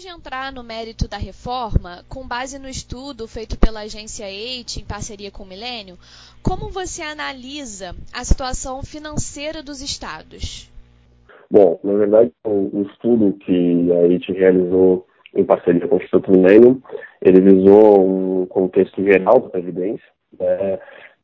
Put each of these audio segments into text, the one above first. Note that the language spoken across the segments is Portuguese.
De entrar no mérito da reforma, com base no estudo feito pela agência EIT em parceria com o Milênio, como você analisa a situação financeira dos estados? Bom, na verdade, o, o estudo que a EIT realizou em parceria com o Instituto Milênio, ele visou um contexto geral da Previdência, né,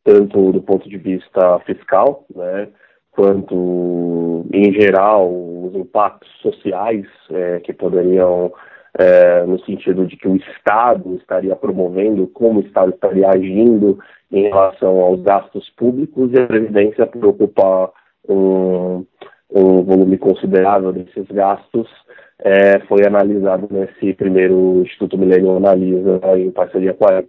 tanto do ponto de vista fiscal, né, quanto, em geral, os impactos sociais é, que poderiam, é, no sentido de que o Estado estaria promovendo, como o Estado estaria agindo em relação aos gastos públicos e a Previdência preocupar um, um volume considerável desses gastos é, foi analisado nesse primeiro Instituto Milênio Analisa em parceria com a ET.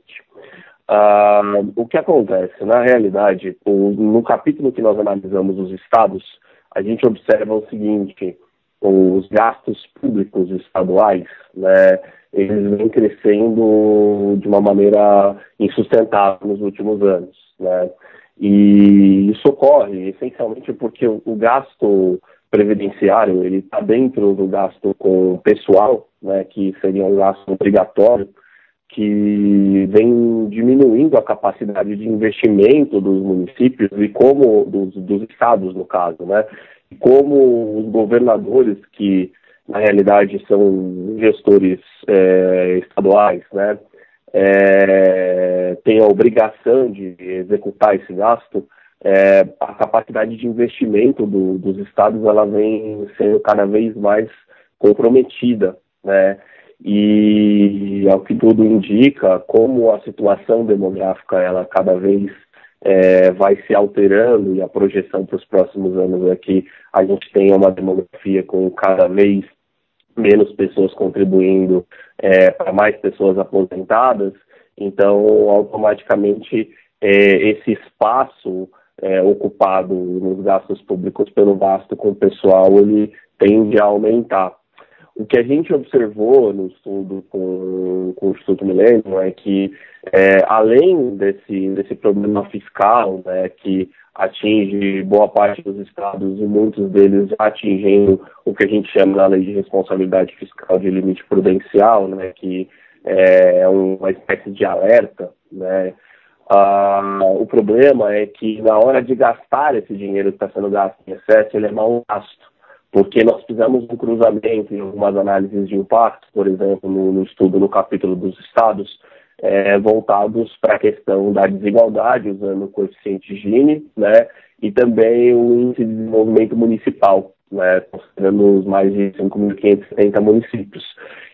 Uh, o que acontece? Na realidade, o, no capítulo que nós analisamos os estados, a gente observa o seguinte: os gastos públicos estaduais, né, eles vêm crescendo de uma maneira insustentável nos últimos anos, né, e isso ocorre essencialmente porque o, o gasto previdenciário ele está dentro do gasto com pessoal, né, que seria um gasto obrigatório que vem diminuindo a capacidade de investimento dos municípios e como dos, dos estados no caso, né? Como os governadores que na realidade são gestores é, estaduais, né? É, têm a obrigação de executar esse gasto, é, a capacidade de investimento do, dos estados ela vem sendo cada vez mais comprometida, né? e ao que tudo indica, como a situação demográfica ela cada vez é, vai se alterando e a projeção para os próximos anos é que a gente tenha uma demografia com cada vez menos pessoas contribuindo é, para mais pessoas aposentadas, então automaticamente é, esse espaço é, ocupado nos gastos públicos pelo gasto com o pessoal ele tende a aumentar. O que a gente observou no estudo com, com o Instituto Milênio é que, é, além desse, desse problema fiscal, né, que atinge boa parte dos estados e muitos deles atingindo o que a gente chama na lei de responsabilidade fiscal de limite prudencial, né, que é uma espécie de alerta, né, ah, o problema é que na hora de gastar esse dinheiro que está sendo gasto em excesso, ele é mal gasto porque nós fizemos um cruzamento em algumas análises de impacto, por exemplo, no, no estudo no capítulo dos estados, é, voltados para a questão da desigualdade, usando o coeficiente Gini, né, e também o índice de desenvolvimento municipal, né, considerando os mais de 5.570 municípios.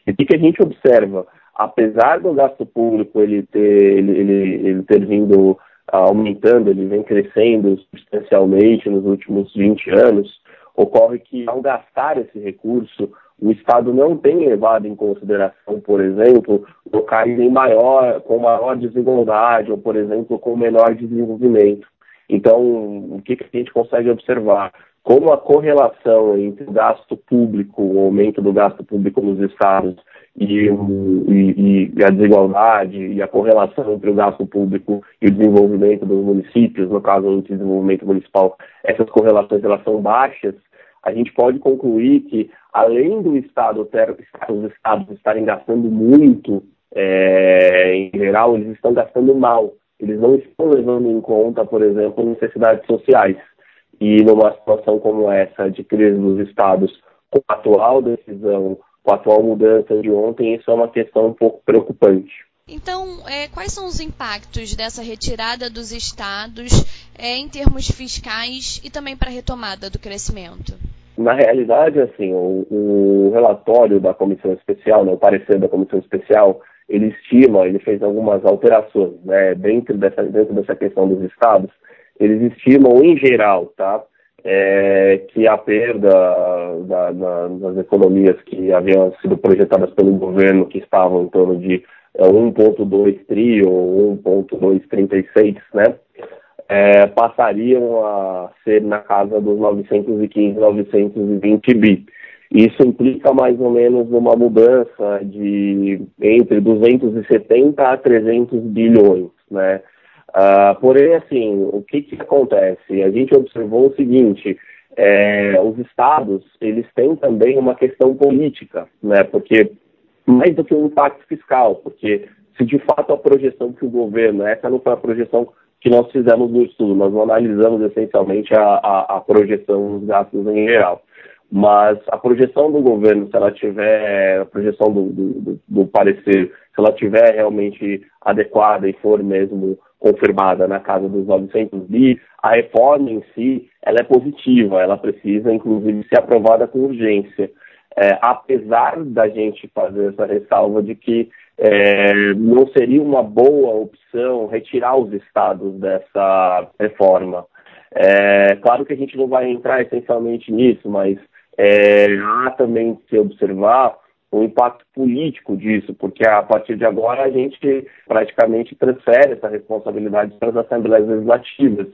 E o que a gente observa? Apesar do gasto público ele ter, ele, ele, ele ter vindo aumentando, ele vem crescendo substancialmente nos últimos 20 anos, Ocorre que, ao gastar esse recurso, o Estado não tem levado em consideração, por exemplo, locais em maior, com maior desigualdade ou, por exemplo, com menor desenvolvimento. Então, o que, que a gente consegue observar? Como a correlação entre o gasto público, o aumento do gasto público nos estados e, e, e, a desigualdade e a correlação entre o gasto público e o desenvolvimento dos municípios, no caso do desenvolvimento municipal, essas correlações elas são baixas, a gente pode concluir que, além do Estado ter, os estados estarem gastando muito, é, em geral, eles estão gastando mal. Eles não estão levando em conta, por exemplo, necessidades sociais. E numa situação como essa de crise dos estados, com a atual decisão com a atual mudança de ontem, isso é uma questão um pouco preocupante. Então, é, quais são os impactos dessa retirada dos estados é, em termos fiscais e também para a retomada do crescimento? Na realidade, assim, o, o relatório da comissão especial, né, o parecer da comissão especial, ele estima, ele fez algumas alterações, né, dentro dessa, dentro dessa questão dos estados, eles estimam em geral, tá, é, que a perda da, da, das economias que haviam sido projetadas pelo governo, que estavam em torno de é, 1,2 tri ou 1,236, né, é, passariam a ser na casa dos 915, 920 bi. Isso implica mais ou menos uma mudança de entre 270 a 300 bilhões, né? Uh, porém, assim, o que, que acontece? A gente observou o seguinte, é, os estados, eles têm também uma questão política, né? Porque mais do que um impacto fiscal, porque se de fato a projeção que o governo, essa não foi a projeção que nós fizemos no estudo, nós não analisamos essencialmente a, a, a projeção dos gastos em geral. Mas a projeção do governo, se ela tiver, a projeção do, do, do parecer, se ela tiver realmente adequada e for mesmo confirmada na casa dos 900 bi, a reforma em si, ela é positiva, ela precisa inclusive ser aprovada com urgência. É, apesar da gente fazer essa ressalva de que é, não seria uma boa opção retirar os estados dessa reforma. É, claro que a gente não vai entrar essencialmente nisso, mas é, há também que observar o impacto político disso, porque a partir de agora a gente praticamente transfere essa responsabilidade para as assembleias legislativas.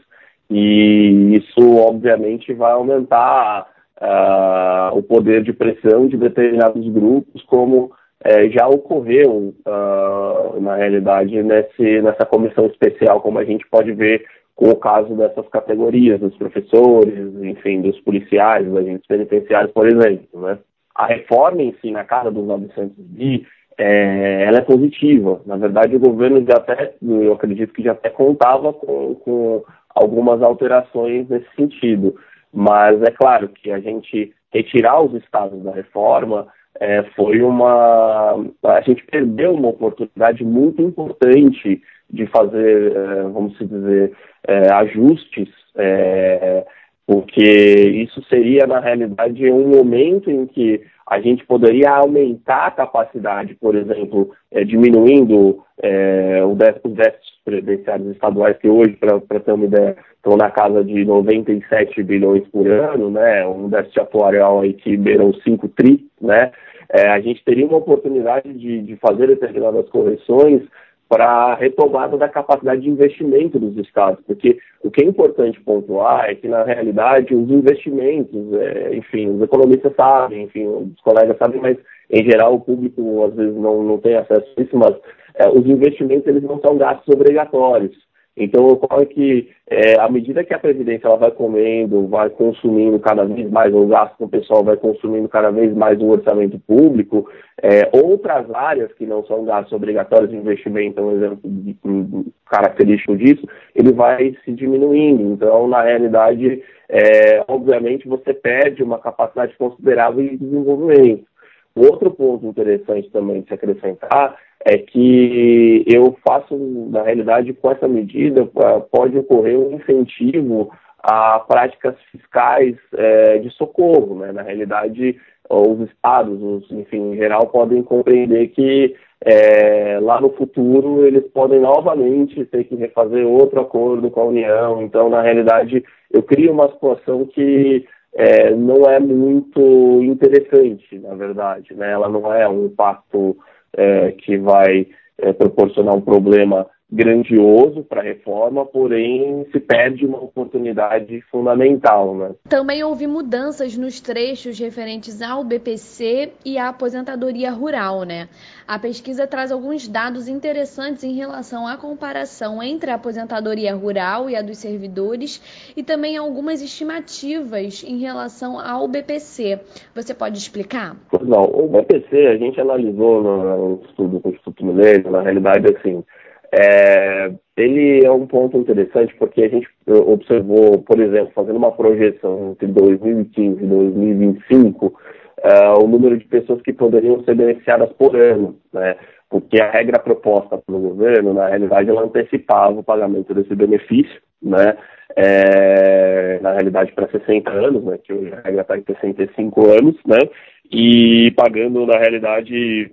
E isso, obviamente, vai aumentar uh, o poder de pressão de determinados grupos, como é, já ocorreu, uh, na realidade, nesse, nessa comissão especial, como a gente pode ver com o caso dessas categorias, dos professores, enfim, dos policiais, dos agentes penitenciários, por exemplo. Né? A reforma em si, na casa dos 900 bi, é, ela é positiva. Na verdade, o governo já até, eu acredito que já até contava com, com algumas alterações nesse sentido. Mas é claro que a gente retirar os estados da reforma é, foi uma. A gente perdeu uma oportunidade muito importante de fazer, é, vamos dizer, é, ajustes, é, porque isso seria, na realidade, um momento em que a gente poderia aumentar a capacidade, por exemplo, é, diminuindo é, os déficits previdenciários estaduais, que hoje, para ter uma ideia, estão na casa de 97 bilhões por ano, né, um déficit atuarial aí que beira os 5 tri, né, é, a gente teria uma oportunidade de, de fazer determinadas correções para a retomada da capacidade de investimento dos estados, porque o que é importante pontuar é que, na realidade, os investimentos, é, enfim, os economistas sabem, enfim, os colegas sabem, mas, em geral, o público, às vezes, não, não tem acesso a isso, mas é, os investimentos, eles não são gastos obrigatórios. Então, ocorre que, é, à medida que a Previdência ela vai comendo, vai consumindo cada vez mais, o gasto do pessoal vai consumindo cada vez mais o orçamento público, é, outras áreas que não são gastos obrigatórios de investimento, um exemplo de, um, característico disso, ele vai se diminuindo. Então, na realidade, é, obviamente, você perde uma capacidade considerável de desenvolvimento. Outro ponto interessante também de se acrescentar é que eu faço, na realidade, com essa medida, pode ocorrer um incentivo a práticas fiscais é, de socorro. Né? Na realidade, os estados, os, enfim, em geral, podem compreender que é, lá no futuro eles podem novamente ter que refazer outro acordo com a União. Então, na realidade, eu crio uma situação que é, não é muito interessante, na verdade. Né? Ela não é um impacto é, que vai é, proporcionar um problema grandioso para a reforma, porém se perde uma oportunidade fundamental. Né? Também houve mudanças nos trechos referentes ao BPC e à aposentadoria rural. Né? A pesquisa traz alguns dados interessantes em relação à comparação entre a aposentadoria rural e a dos servidores e também algumas estimativas em relação ao BPC. Você pode explicar? Não, o BPC a gente analisou no, estudo do Instituto Mineiro, na realidade, assim, é, ele é um ponto interessante porque a gente observou, por exemplo, fazendo uma projeção entre 2015 e 2025, é, o número de pessoas que poderiam ser beneficiadas por ano, né? Porque a regra proposta pelo governo, na realidade, ela antecipava o pagamento desse benefício, né? É, na realidade, para 60 anos, né? Que hoje a regra está em 65 anos, né? E pagando, na realidade,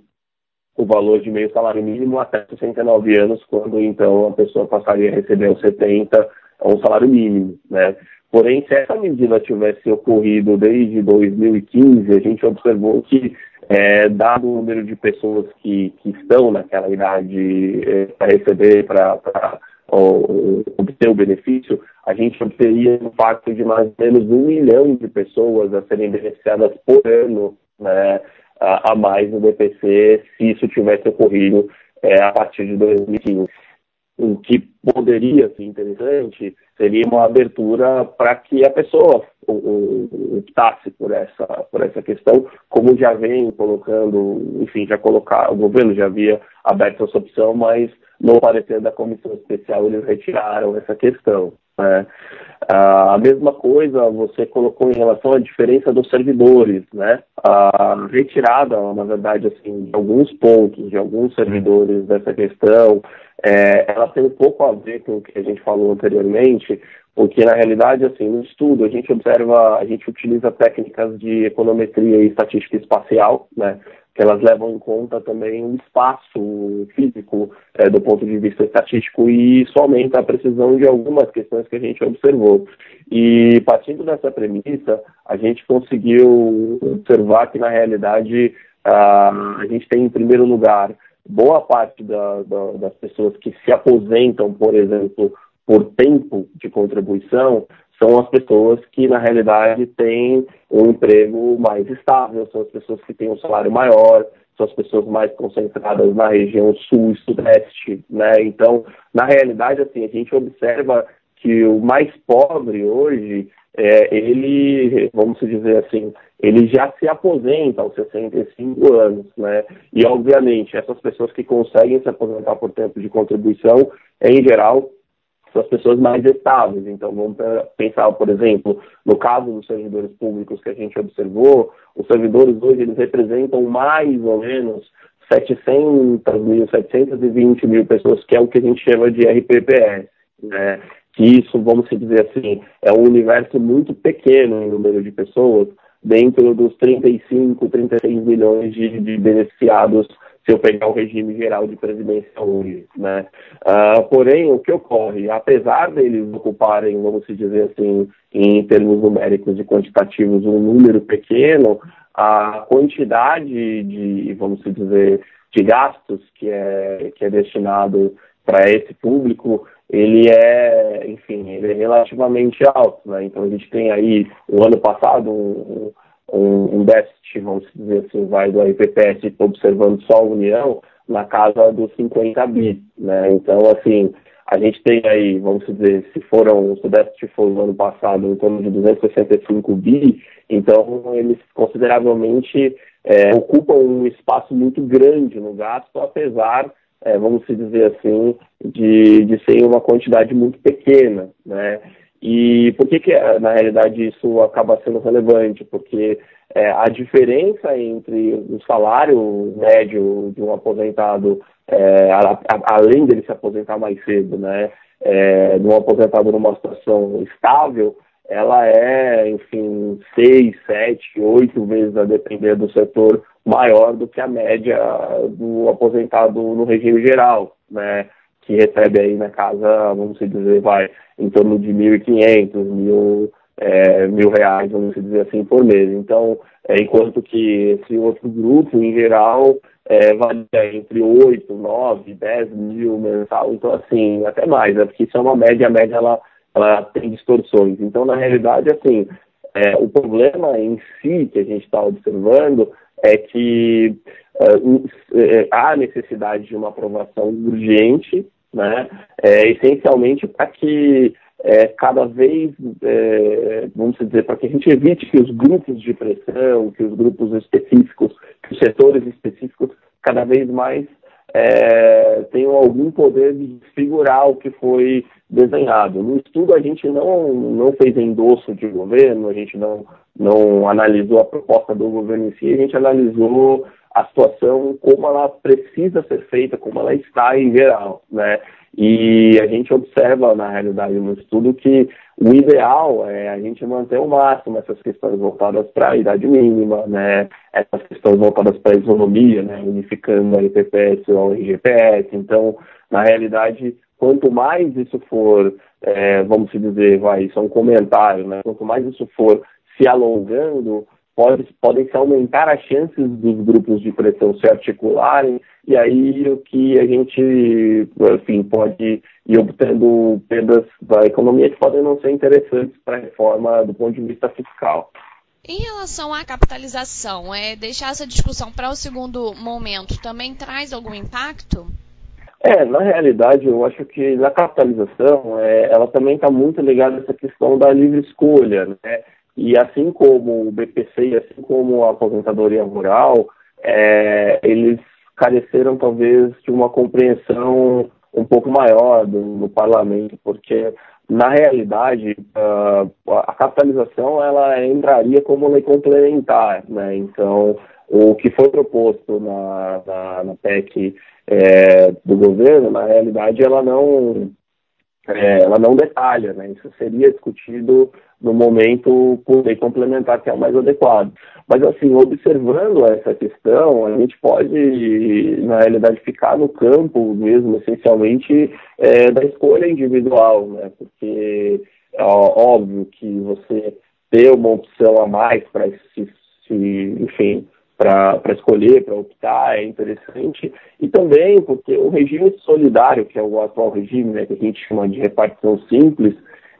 o valor de meio salário mínimo até 69 anos, quando então a pessoa passaria a receber os 70 um salário mínimo, né? Porém, se essa medida tivesse ocorrido desde 2015, a gente observou que, é, dado o número de pessoas que, que estão naquela idade é, para receber, para obter o benefício, a gente obteria um impacto de mais ou menos um milhão de pessoas a serem beneficiadas por ano, né? A, mais no BPC se isso tivesse ocorrido é, a partir de 2015. o que poderia ser interessante seria uma abertura para que a pessoa optasse por essa, por essa questão, como já vem colocando, enfim, já colocar, o governo já havia aberto essa opção, mas no parecer da comissão especial eles retiraram essa questão. Né? A mesma coisa você colocou em relação à diferença dos servidores, né? A retirada, na verdade, assim, de alguns pontos, de alguns servidores dessa questão, é, ela tem um pouco a ver com o que a gente falou anteriormente, porque na realidade, assim, no estudo a gente observa, a gente utiliza técnicas de econometria e estatística espacial, né? que elas levam em conta também o espaço físico é, do ponto de vista estatístico e isso aumenta a precisão de algumas questões que a gente observou. E partindo dessa premissa, a gente conseguiu observar que na realidade a, a gente tem em primeiro lugar boa parte da, da, das pessoas que se aposentam, por exemplo, por tempo de contribuição, são as pessoas que, na realidade, têm um emprego mais estável, são as pessoas que têm um salário maior, são as pessoas mais concentradas na região sul e sudeste, né? Então, na realidade, assim, a gente observa que o mais pobre hoje, é, ele, vamos dizer assim, ele já se aposenta aos 65 anos, né? E, obviamente, essas pessoas que conseguem se aposentar por tempo de contribuição, em geral, são as pessoas mais estáveis. Então, vamos pensar, por exemplo, no caso dos servidores públicos que a gente observou, os servidores hoje eles representam mais ou menos 700 mil, 720 mil pessoas, que é o que a gente chama de RPPS, né? Que isso, vamos dizer assim, é um universo muito pequeno em número de pessoas, dentro dos 35, 36 milhões de, de beneficiados se eu pegar o regime geral de presidência hoje, né? Uh, porém, o que ocorre, apesar deles ocuparem, vamos dizer assim, em termos numéricos e quantitativos, um número pequeno, a quantidade de, vamos dizer, de gastos que é, que é destinado para esse público, ele é, enfim, ele é relativamente alto, né? Então a gente tem aí, o ano passado, um, um, um déficit, vamos dizer assim, vai do RPPS observando só a União, na casa dos 50 bi, né? Então, assim, a gente tem aí, vamos dizer, se foram, o déficit for no ano passado em torno de 265 bi, então eles consideravelmente é, ocupam um espaço muito grande no gasto, apesar, é, vamos dizer assim, de, de ser uma quantidade muito pequena, né? E por que, que na realidade isso acaba sendo relevante? Porque é, a diferença entre o salário médio de um aposentado, é, a, a, além dele se aposentar mais cedo, né, é, de um aposentado numa situação estável, ela é, enfim, seis, sete, oito vezes, a depender do setor, maior do que a média do aposentado no regime geral, né? que recebe aí na casa, vamos dizer, vai em torno de 1.500, mil, é, mil reais, vamos dizer assim, por mês. Então, é, enquanto que esse outro grupo, em geral, é, varia entre 8, 9, 10 mil mensal, então assim, até mais, né? porque isso é uma média, a média ela, ela tem distorções. Então, na realidade, assim, é, o problema em si que a gente está observando é que é, há necessidade de uma aprovação urgente né? É, essencialmente para que é, cada vez, é, vamos dizer, para que a gente evite que os grupos de pressão, que os grupos específicos, que os setores específicos cada vez mais é, tenham algum poder de desfigurar o que foi desenhado. No estudo a gente não, não fez endosso de governo, a gente não, não analisou a proposta do governo em si, a gente analisou a situação como ela precisa ser feita, como ela está em geral, né? E a gente observa, na realidade, no estudo, que o ideal é a gente manter o máximo essas questões voltadas para a idade mínima, né? Essas questões voltadas para a isonomia, né? Unificando a IPPS ao IGPS. Então, na realidade, quanto mais isso for, é, vamos dizer, vai, isso é um comentário, né? Quanto mais isso for se alongando, pode, podem se aumentar as chances dos grupos de pressão se articularem, e aí o que a gente, enfim, pode ir obtendo perdas da economia que podem não ser interessantes para a reforma do ponto de vista fiscal. Em relação à capitalização, é deixar essa discussão para o segundo momento também traz algum impacto? É, na realidade, eu acho que na capitalização, é, ela também está muito ligada a essa questão da livre escolha, né? E assim como o BPC assim como a aposentadoria rural, é, eles careceram talvez de uma compreensão um pouco maior do, do parlamento, porque na realidade uh, a capitalização ela entraria como lei complementar, né? Então o que foi proposto na, na, na PEC é, do governo, na realidade, ela não, é, ela não detalha, né? Isso seria discutido no momento por lei complementar que é o mais adequado. Mas, assim, observando essa questão, a gente pode, na realidade, ficar no campo mesmo, essencialmente, é, da escolha individual, né? Porque é óbvio que você ter uma opção a mais para se, se, enfim, para escolher, para optar, é interessante. E também porque o regime solidário, que é o atual regime, né, que a gente chama de repartição simples,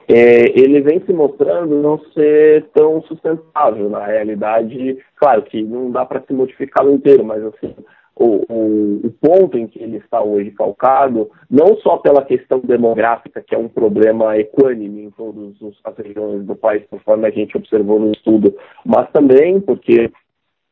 é, ele vem se mostrando não ser tão sustentável. Na realidade, claro que não dá para se modificar no inteiro, mas assim, o, o, o, ponto em que ele está hoje calcado, não só pela questão demográfica, que é um problema equânime em todas as regiões do país, conforme a gente observou no estudo, mas também porque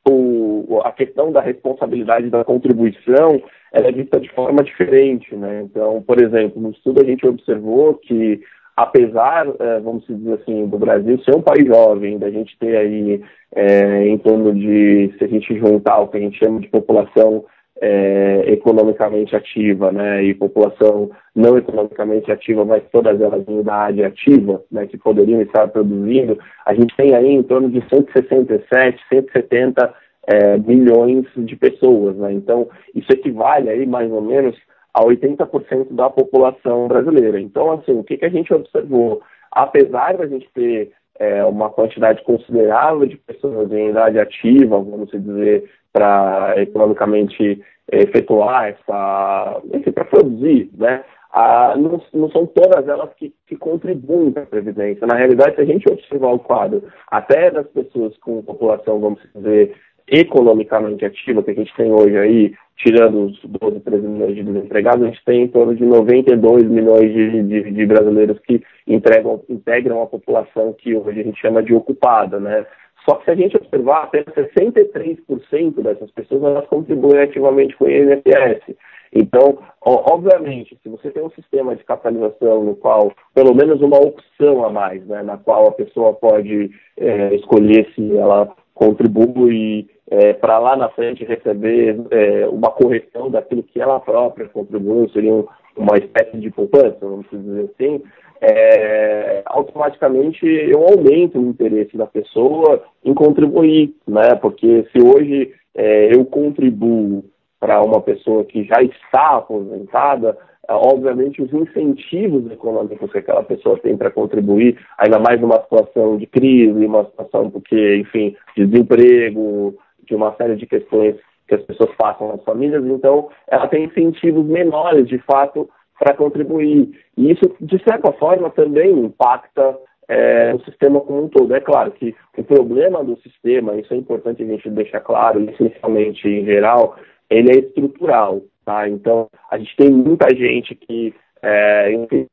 o, a questão da responsabilidade da contribuição é vista de forma diferente, né? Então, por exemplo, no estudo a gente observou que apesar, é, vamos dizer assim, do Brasil ser um país jovem, da gente ter aí é, em torno de, se a gente juntar o que a gente chama de população é, economicamente ativa, né, e população não economicamente ativa, mas todas elas em idade ativa, né, que poderiam estar produzindo, a gente tem aí em torno de 167, 170 é, milhões de pessoas, né, então isso equivale aí mais ou menos a 80% da população brasileira. Então, assim, o que, que a gente observou? Apesar da gente ter é, uma quantidade considerável de pessoas em idade ativa, vamos dizer, para economicamente efetuar essa, enfim, para produzir, né? Ah, não, não, são todas elas que, que contribuem para a Previdência. Na realidade, se a gente observar o quadro até das pessoas com população, vamos dizer, economicamente ativa, que a gente tem hoje aí, tirando os 12, 13 milhões de desempregados, a gente tem em torno de 92 milhões de, de, de brasileiros que entregam, integram a população que hoje a gente chama de ocupada, né? Só que se a gente observar, até 63% dessas pessoas elas contribuem ativamente com o INSS. Então, obviamente, se você tem um sistema de capitalização no qual, pelo menos uma opção a mais, né, na qual a pessoa pode é, escolher se ela contribui é, para lá na frente receber é, uma correção daquilo que ela própria contribuiu, seria uma espécie de poupança, vamos dizer assim, é, automaticamente eu aumento o interesse da pessoa em contribuir, né? Porque se hoje é, eu contribuo para uma pessoa que já está aposentada, é, obviamente os incentivos econômicos que aquela pessoa tem para contribuir, ainda mais numa situação de crise, uma situação porque, enfim, de desemprego, de uma série de questões que as pessoas passam nas famílias, então ela tem incentivos menores, de fato, para contribuir. E isso, de certa forma, também impacta é, o sistema como um todo. É claro que o problema do sistema, isso é importante a gente deixar claro, essencialmente em geral, ele é estrutural. Tá? Então, a gente tem muita gente que é, enfim,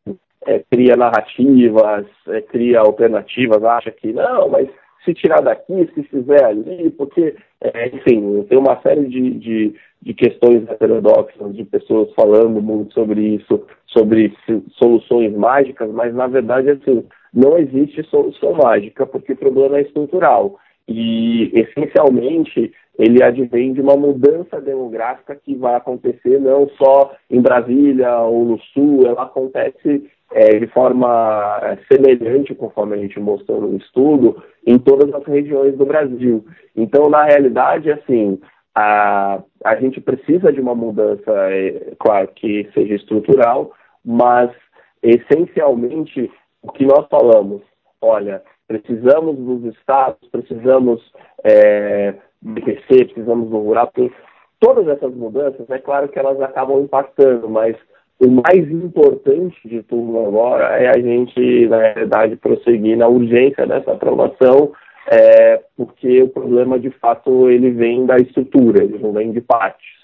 é, cria narrativas, é, cria alternativas, acha que não, mas se tirar daqui, se fizer ali, porque, é, enfim, tem uma série de, de, de, questões heterodoxas, de pessoas falando muito sobre isso, sobre soluções mágicas, mas na verdade, assim, não existe solução mágica, porque o problema é estrutural. E, essencialmente, ele advém de uma mudança demográfica que vai acontecer não só em Brasília ou no Sul, ela acontece é, de forma é, semelhante, conforme a gente mostrou no estudo, em todas as regiões do Brasil. Então, na realidade, assim, a, a gente precisa de uma mudança, é, claro, que seja estrutural, mas essencialmente o que nós falamos, olha, precisamos dos estados, precisamos é, BPC, precisamos do rural, porque todas essas mudanças, é claro que elas acabam impactando, mas o mais importante de tudo agora é a gente, na realidade, prosseguir na urgência dessa aprovação, é, porque o problema, de fato, ele vem da estrutura, ele não vem de partes.